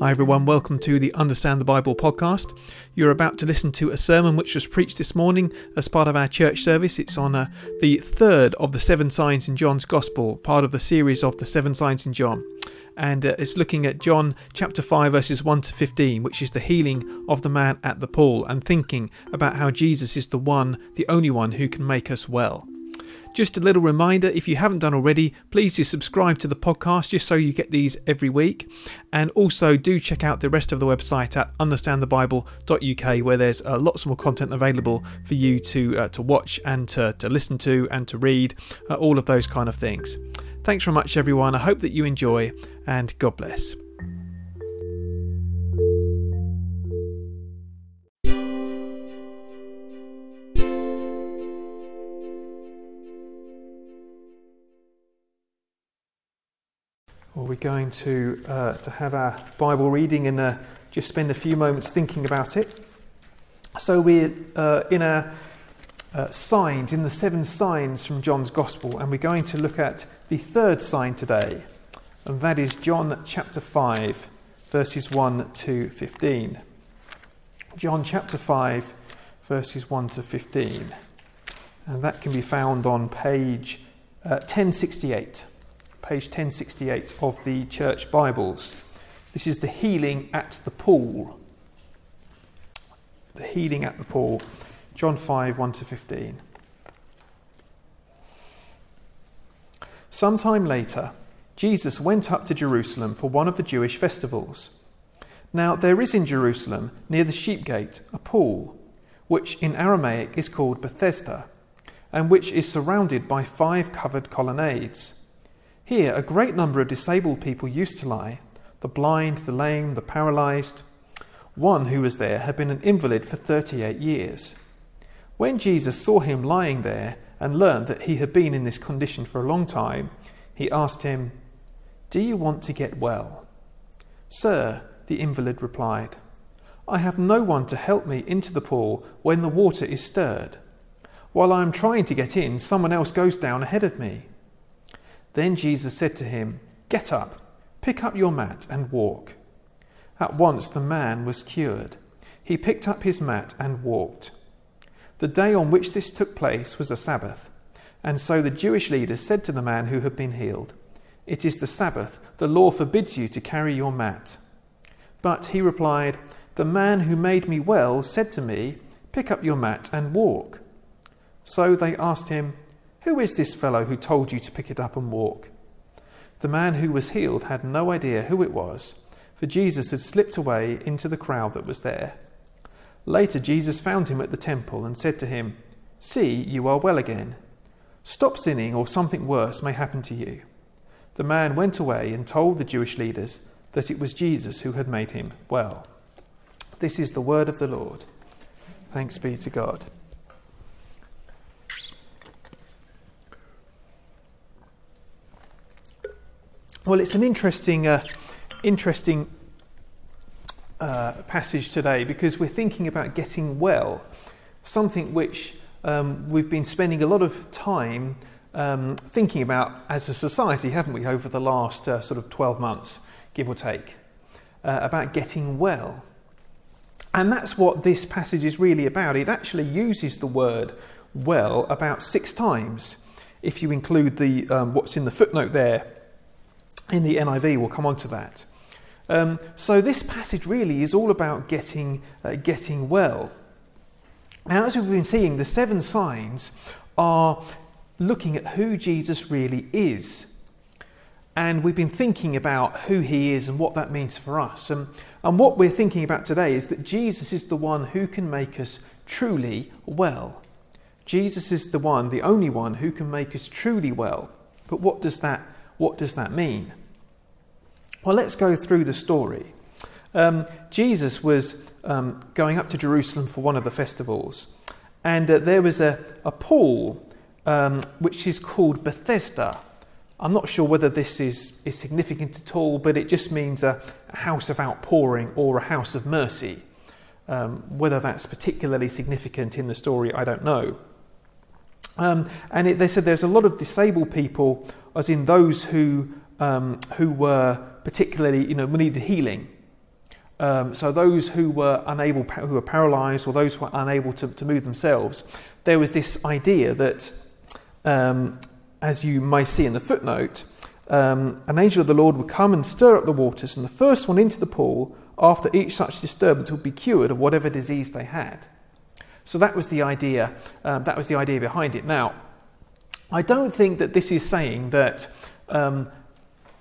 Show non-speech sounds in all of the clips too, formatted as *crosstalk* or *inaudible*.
Hi, everyone. Welcome to the Understand the Bible podcast. You're about to listen to a sermon which was preached this morning as part of our church service. It's on uh, the third of the seven signs in John's Gospel, part of the series of the seven signs in John. And uh, it's looking at John chapter 5, verses 1 to 15, which is the healing of the man at the pool, and thinking about how Jesus is the one, the only one who can make us well. Just a little reminder if you haven't done already, please do subscribe to the podcast just so you get these every week. And also do check out the rest of the website at understandthebible.uk where there's uh, lots more content available for you to, uh, to watch and to, to listen to and to read, uh, all of those kind of things. Thanks very much, everyone. I hope that you enjoy and God bless. Well, we're going to, uh, to have our Bible reading and uh, just spend a few moments thinking about it. So, we're uh, in our uh, signs, in the seven signs from John's Gospel, and we're going to look at the third sign today, and that is John chapter 5, verses 1 to 15. John chapter 5, verses 1 to 15. And that can be found on page 1068 uh, page 1068 of the Church Bibles. This is the healing at the pool. The healing at the pool. John 5 1 to 15. Sometime later, Jesus went up to Jerusalem for one of the Jewish festivals. Now, there is in Jerusalem, near the sheep gate, a pool, which in Aramaic is called Bethesda, and which is surrounded by five covered colonnades. Here, a great number of disabled people used to lie the blind, the lame, the paralyzed. One who was there had been an invalid for 38 years. When Jesus saw him lying there and learned that he had been in this condition for a long time, he asked him, Do you want to get well? Sir, the invalid replied, I have no one to help me into the pool when the water is stirred. While I am trying to get in, someone else goes down ahead of me. Then Jesus said to him, Get up, pick up your mat, and walk. At once the man was cured. He picked up his mat and walked. The day on which this took place was a Sabbath, and so the Jewish leaders said to the man who had been healed, It is the Sabbath, the law forbids you to carry your mat. But he replied, The man who made me well said to me, Pick up your mat and walk. So they asked him, who is this fellow who told you to pick it up and walk? The man who was healed had no idea who it was, for Jesus had slipped away into the crowd that was there. Later, Jesus found him at the temple and said to him, See, you are well again. Stop sinning, or something worse may happen to you. The man went away and told the Jewish leaders that it was Jesus who had made him well. This is the word of the Lord. Thanks be to God. Well, it's an interesting, uh, interesting uh, passage today because we're thinking about getting well, something which um, we've been spending a lot of time um, thinking about as a society, haven't we, over the last uh, sort of 12 months, give or take, uh, about getting well. And that's what this passage is really about. It actually uses the word well about six times, if you include the um, what's in the footnote there in the NIV. We'll come on to that. Um, so this passage really is all about getting, uh, getting well. Now, as we've been seeing, the seven signs are looking at who Jesus really is. And we've been thinking about who he is and what that means for us. And, and what we're thinking about today is that Jesus is the one who can make us truly well. Jesus is the one, the only one, who can make us truly well. But what does that, what does that mean? Well, let's go through the story. Um, Jesus was um, going up to Jerusalem for one of the festivals, and uh, there was a, a pool um, which is called Bethesda. I'm not sure whether this is, is significant at all, but it just means a, a house of outpouring or a house of mercy. Um, whether that's particularly significant in the story, I don't know. Um, and it, they said there's a lot of disabled people, as in those who, um, who were particularly, you know, we needed healing. Um, so those who were unable, who were paralyzed, or those who were unable to, to move themselves, there was this idea that, um, as you may see in the footnote, um, an angel of the Lord would come and stir up the waters, and the first one into the pool after each such disturbance would be cured of whatever disease they had. So that was the idea. Um, that was the idea behind it. Now, I don't think that this is saying that. Um,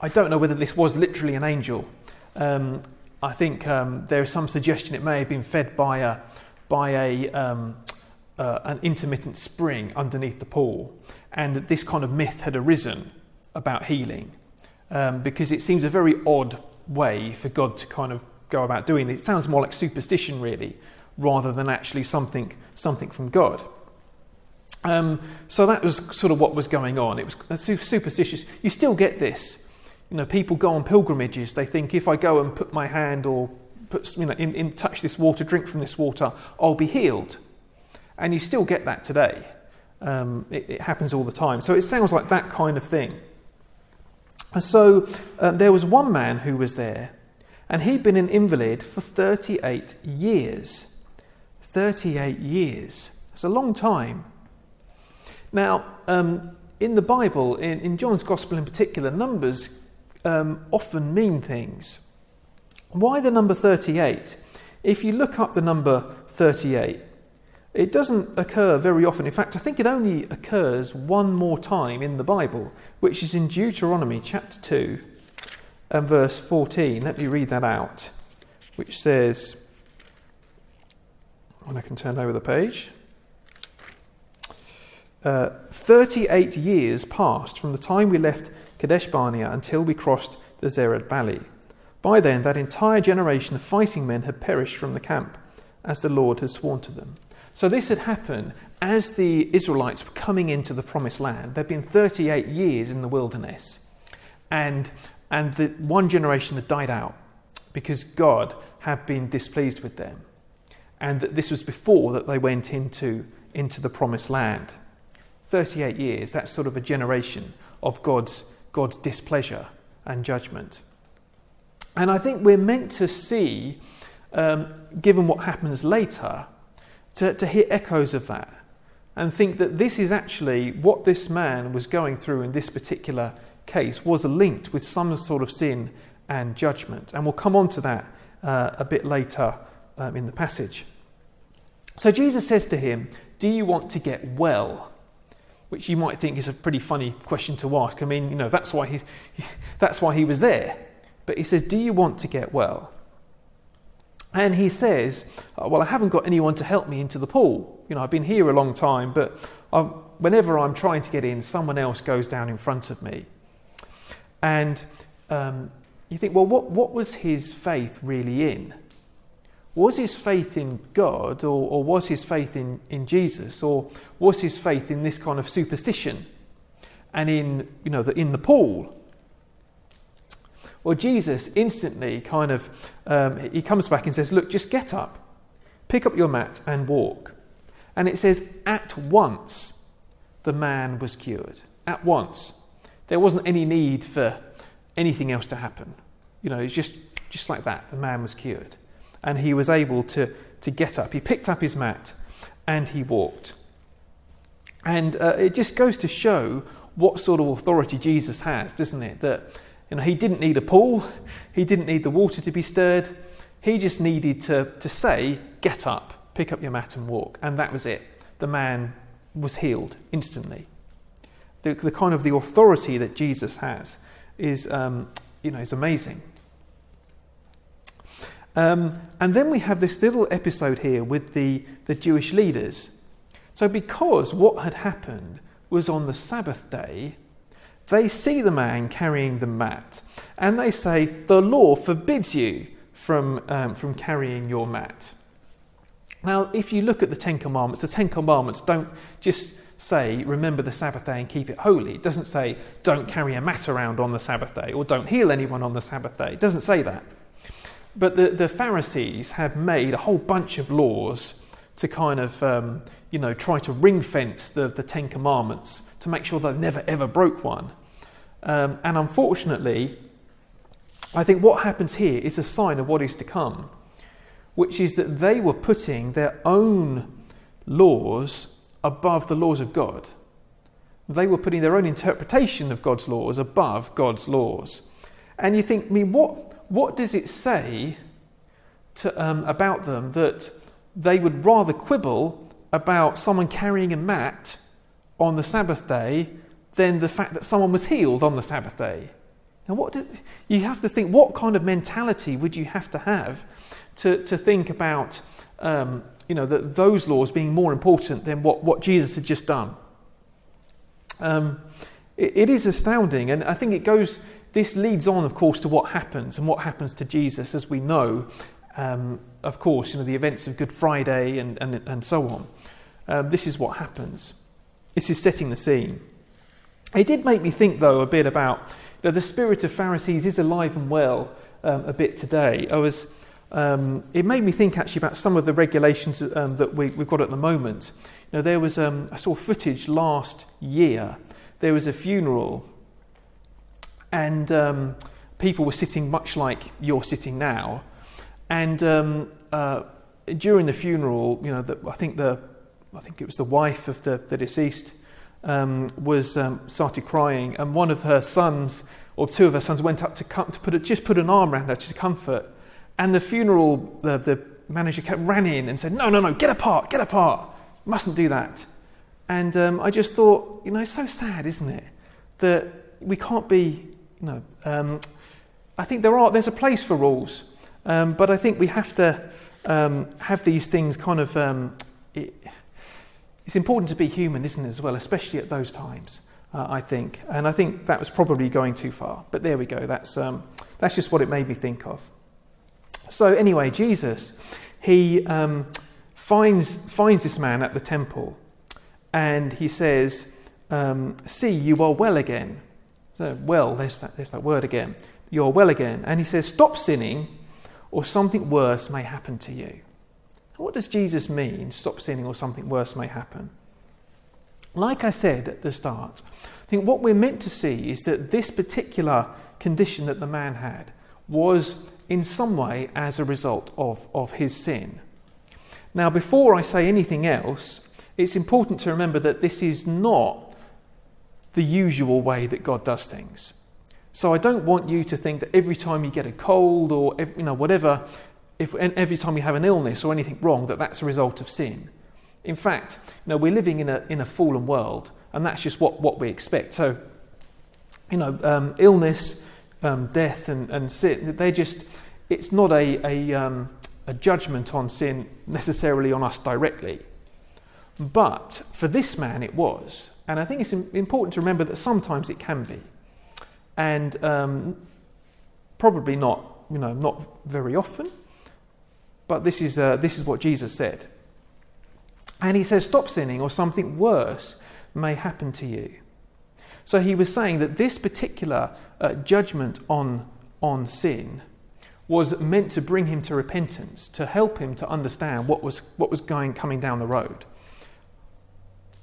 I don't know whether this was literally an angel. Um, I think um, there is some suggestion it may have been fed by a by a um, uh, an intermittent spring underneath the pool, and that this kind of myth had arisen about healing, um, because it seems a very odd way for God to kind of go about doing it. It sounds more like superstition, really, rather than actually something something from God. Um, so that was sort of what was going on. It was superstitious. You still get this you know, people go on pilgrimages. They think if I go and put my hand or put, you know, in, in touch this water, drink from this water, I'll be healed. And you still get that today. Um, it, it, happens all the time. So it sounds like that kind of thing. And so uh, there was one man who was there, and he'd been an invalid for 38 years. 38 years. It's a long time. Now, um, in the Bible, in, in John's Gospel in particular, numbers um, often mean things. Why the number 38? If you look up the number 38, it doesn't occur very often. In fact, I think it only occurs one more time in the Bible, which is in Deuteronomy chapter 2 and verse 14. Let me read that out, which says, and I can turn over the page. Uh, 38 years passed from the time we left Kadesh Barnea until we crossed the Zered Valley. By then, that entire generation of fighting men had perished from the camp, as the Lord had sworn to them. So, this had happened as the Israelites were coming into the promised land. They'd been 38 years in the wilderness, and, and the one generation had died out because God had been displeased with them. And that this was before that they went into, into the promised land. 38 years, that's sort of a generation of God's God's displeasure and judgment. And I think we're meant to see, um, given what happens later, to, to hear echoes of that and think that this is actually what this man was going through in this particular case was linked with some sort of sin and judgment. And we'll come on to that uh, a bit later um, in the passage. So Jesus says to him, Do you want to get well? Which you might think is a pretty funny question to ask. I mean, you know, that's why, he's, *laughs* that's why he was there. But he says, Do you want to get well? And he says, oh, Well, I haven't got anyone to help me into the pool. You know, I've been here a long time, but I'm, whenever I'm trying to get in, someone else goes down in front of me. And um, you think, well, what, what was his faith really in? Was his faith in God or, or was his faith in, in Jesus or was his faith in this kind of superstition and in, you know, the, in the pool? Well, Jesus instantly kind of, um, he comes back and says, look, just get up, pick up your mat and walk. And it says, at once the man was cured. At once. There wasn't any need for anything else to happen. You know, it's just, just like that. The man was cured and he was able to, to get up. He picked up his mat and he walked. And uh, it just goes to show what sort of authority Jesus has, doesn't it? That you know, he didn't need a pool, he didn't need the water to be stirred, he just needed to, to say, Get up, pick up your mat and walk. And that was it. The man was healed instantly. The, the kind of the authority that Jesus has is, um, you know, is amazing. Um, and then we have this little episode here with the, the Jewish leaders. So, because what had happened was on the Sabbath day, they see the man carrying the mat and they say, The law forbids you from, um, from carrying your mat. Now, if you look at the Ten Commandments, the Ten Commandments don't just say, Remember the Sabbath day and keep it holy. It doesn't say, Don't carry a mat around on the Sabbath day or don't heal anyone on the Sabbath day. It doesn't say that. But the, the Pharisees had made a whole bunch of laws to kind of, um, you know, try to ring fence the, the Ten Commandments to make sure they never ever broke one. Um, and unfortunately, I think what happens here is a sign of what is to come, which is that they were putting their own laws above the laws of God. They were putting their own interpretation of God's laws above God's laws. And you think, I mean, what, what does it say to, um, about them that they would rather quibble about someone carrying a mat on the Sabbath day than the fact that someone was healed on the Sabbath day? Now, what you have to think, what kind of mentality would you have to have to, to think about um, you know, that those laws being more important than what, what Jesus had just done? Um, it, it is astounding, and I think it goes. This leads on, of course, to what happens and what happens to Jesus, as we know. Um, of course, you know the events of Good Friday and and, and so on. Um, this is what happens. This is setting the scene. It did make me think, though, a bit about you know, the spirit of Pharisees is alive and well um, a bit today. I was, um, it made me think actually about some of the regulations um, that we, have got at the moment. You know, there was, um, I saw footage last year. There was a funeral, and um, people were sitting much like you're sitting now. And um, uh, during the funeral, you know, the, I think the, I think it was the wife of the, the deceased um, was um, started crying, and one of her sons, or two of her sons, went up to, come, to put a, just put an arm around her to comfort. And the funeral, the, the manager kept ran in and said, "No, no, no, get apart, get apart." mustn't do that. And um, I just thought, you know, it's so sad, isn't it? That we can't be, know, um, I think there are, there's a place for rules, um, but I think we have to um, have these things kind of, um, it, it's important to be human, isn't it, as well, especially at those times, uh, I think. And I think that was probably going too far. But there we go, that's, um, that's just what it made me think of. So, anyway, Jesus, he finds, finds this man at the temple and he says, um, See, you are well again. So, well, there's that, there's that word again. You're well again. And he says, Stop sinning, or something worse may happen to you. What does Jesus mean, stop sinning, or something worse may happen? Like I said at the start, I think what we're meant to see is that this particular condition that the man had was in some way as a result of, of his sin. Now, before I say anything else, it's important to remember that this is not the usual way that God does things. So I don't want you to think that every time you get a cold or you know whatever, if every time you have an illness or anything wrong, that that's a result of sin. In fact, you know, we're living in a in a fallen world, and that's just what, what we expect. So, you know, um, illness, um, death, and, and sin, they're just it's not a a um, a judgment on sin necessarily on us directly. But for this man, it was. And I think it's important to remember that sometimes it can be. And um, probably not, you know, not very often. But this is, uh, this is what Jesus said. And he says, Stop sinning, or something worse may happen to you. So he was saying that this particular uh, judgment on, on sin was meant to bring him to repentance, to help him to understand what was, what was going, coming down the road.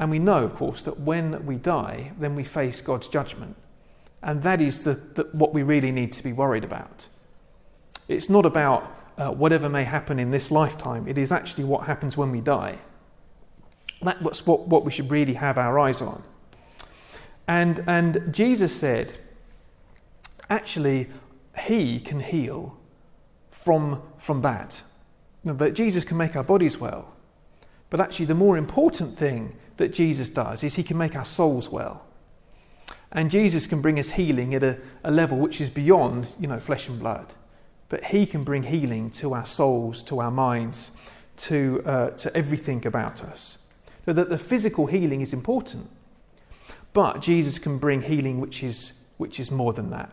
And we know, of course, that when we die, then we face God's judgment. And that is the, the, what we really need to be worried about. It's not about uh, whatever may happen in this lifetime, it is actually what happens when we die. That's what, what we should really have our eyes on. And, and Jesus said, actually, He can heal from, from that. that Jesus can make our bodies well. But actually, the more important thing that Jesus does is he can make our souls well. And Jesus can bring us healing at a, a level which is beyond, you know, flesh and blood. But he can bring healing to our souls, to our minds, to, uh, to everything about us. So that the physical healing is important. But Jesus can bring healing which is, which is more than that.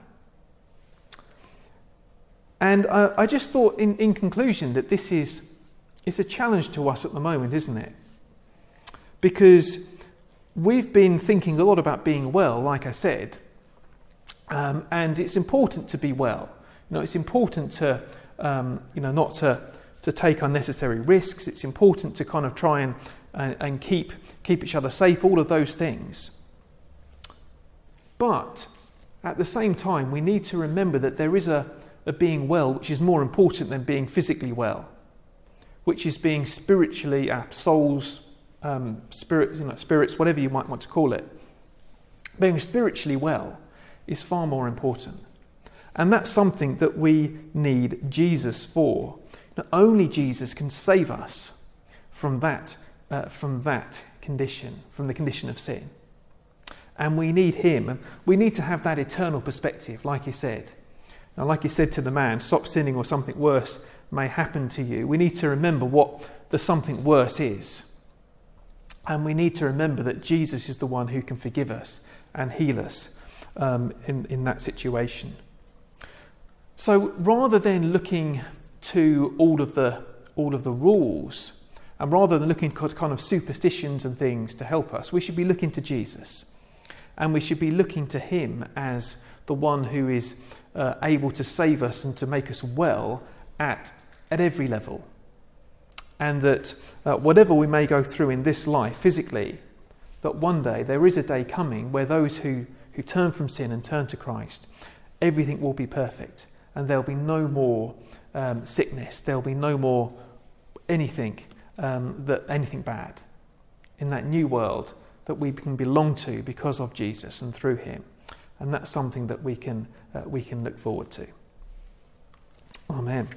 And uh, I just thought, in, in conclusion, that this is it's a challenge to us at the moment, isn't it? Because we've been thinking a lot about being well, like I said, um, and it's important to be well. You know, it's important to, um, you know, not to, to take unnecessary risks. It's important to kind of try and, and, and keep, keep each other safe, all of those things. But at the same time, we need to remember that there is a, of being well, which is more important than being physically well, which is being spiritually, our souls, um, spirit, you know, spirits, whatever you might want to call it. Being spiritually well is far more important. And that's something that we need Jesus for. Not only Jesus can save us from that, uh, from that condition, from the condition of sin. And we need Him. We need to have that eternal perspective, like He said. Now, like He said to the man, stop sinning or something worse may happen to you. We need to remember what the something worse is. And we need to remember that Jesus is the one who can forgive us and heal us um, in, in that situation. So rather than looking to all of the, all of the rules, and rather than looking at kind of superstitions and things to help us, we should be looking to Jesus. And we should be looking to Him as the one who is uh, able to save us and to make us well at, at every level. And that uh, whatever we may go through in this life physically, that one day there is a day coming where those who, who turn from sin and turn to Christ, everything will be perfect and there'll be no more um, sickness, there'll be no more anything um, that anything bad in that new world that we can belong to because of Jesus and through Him, and that's something that we can uh, we can look forward to. Amen.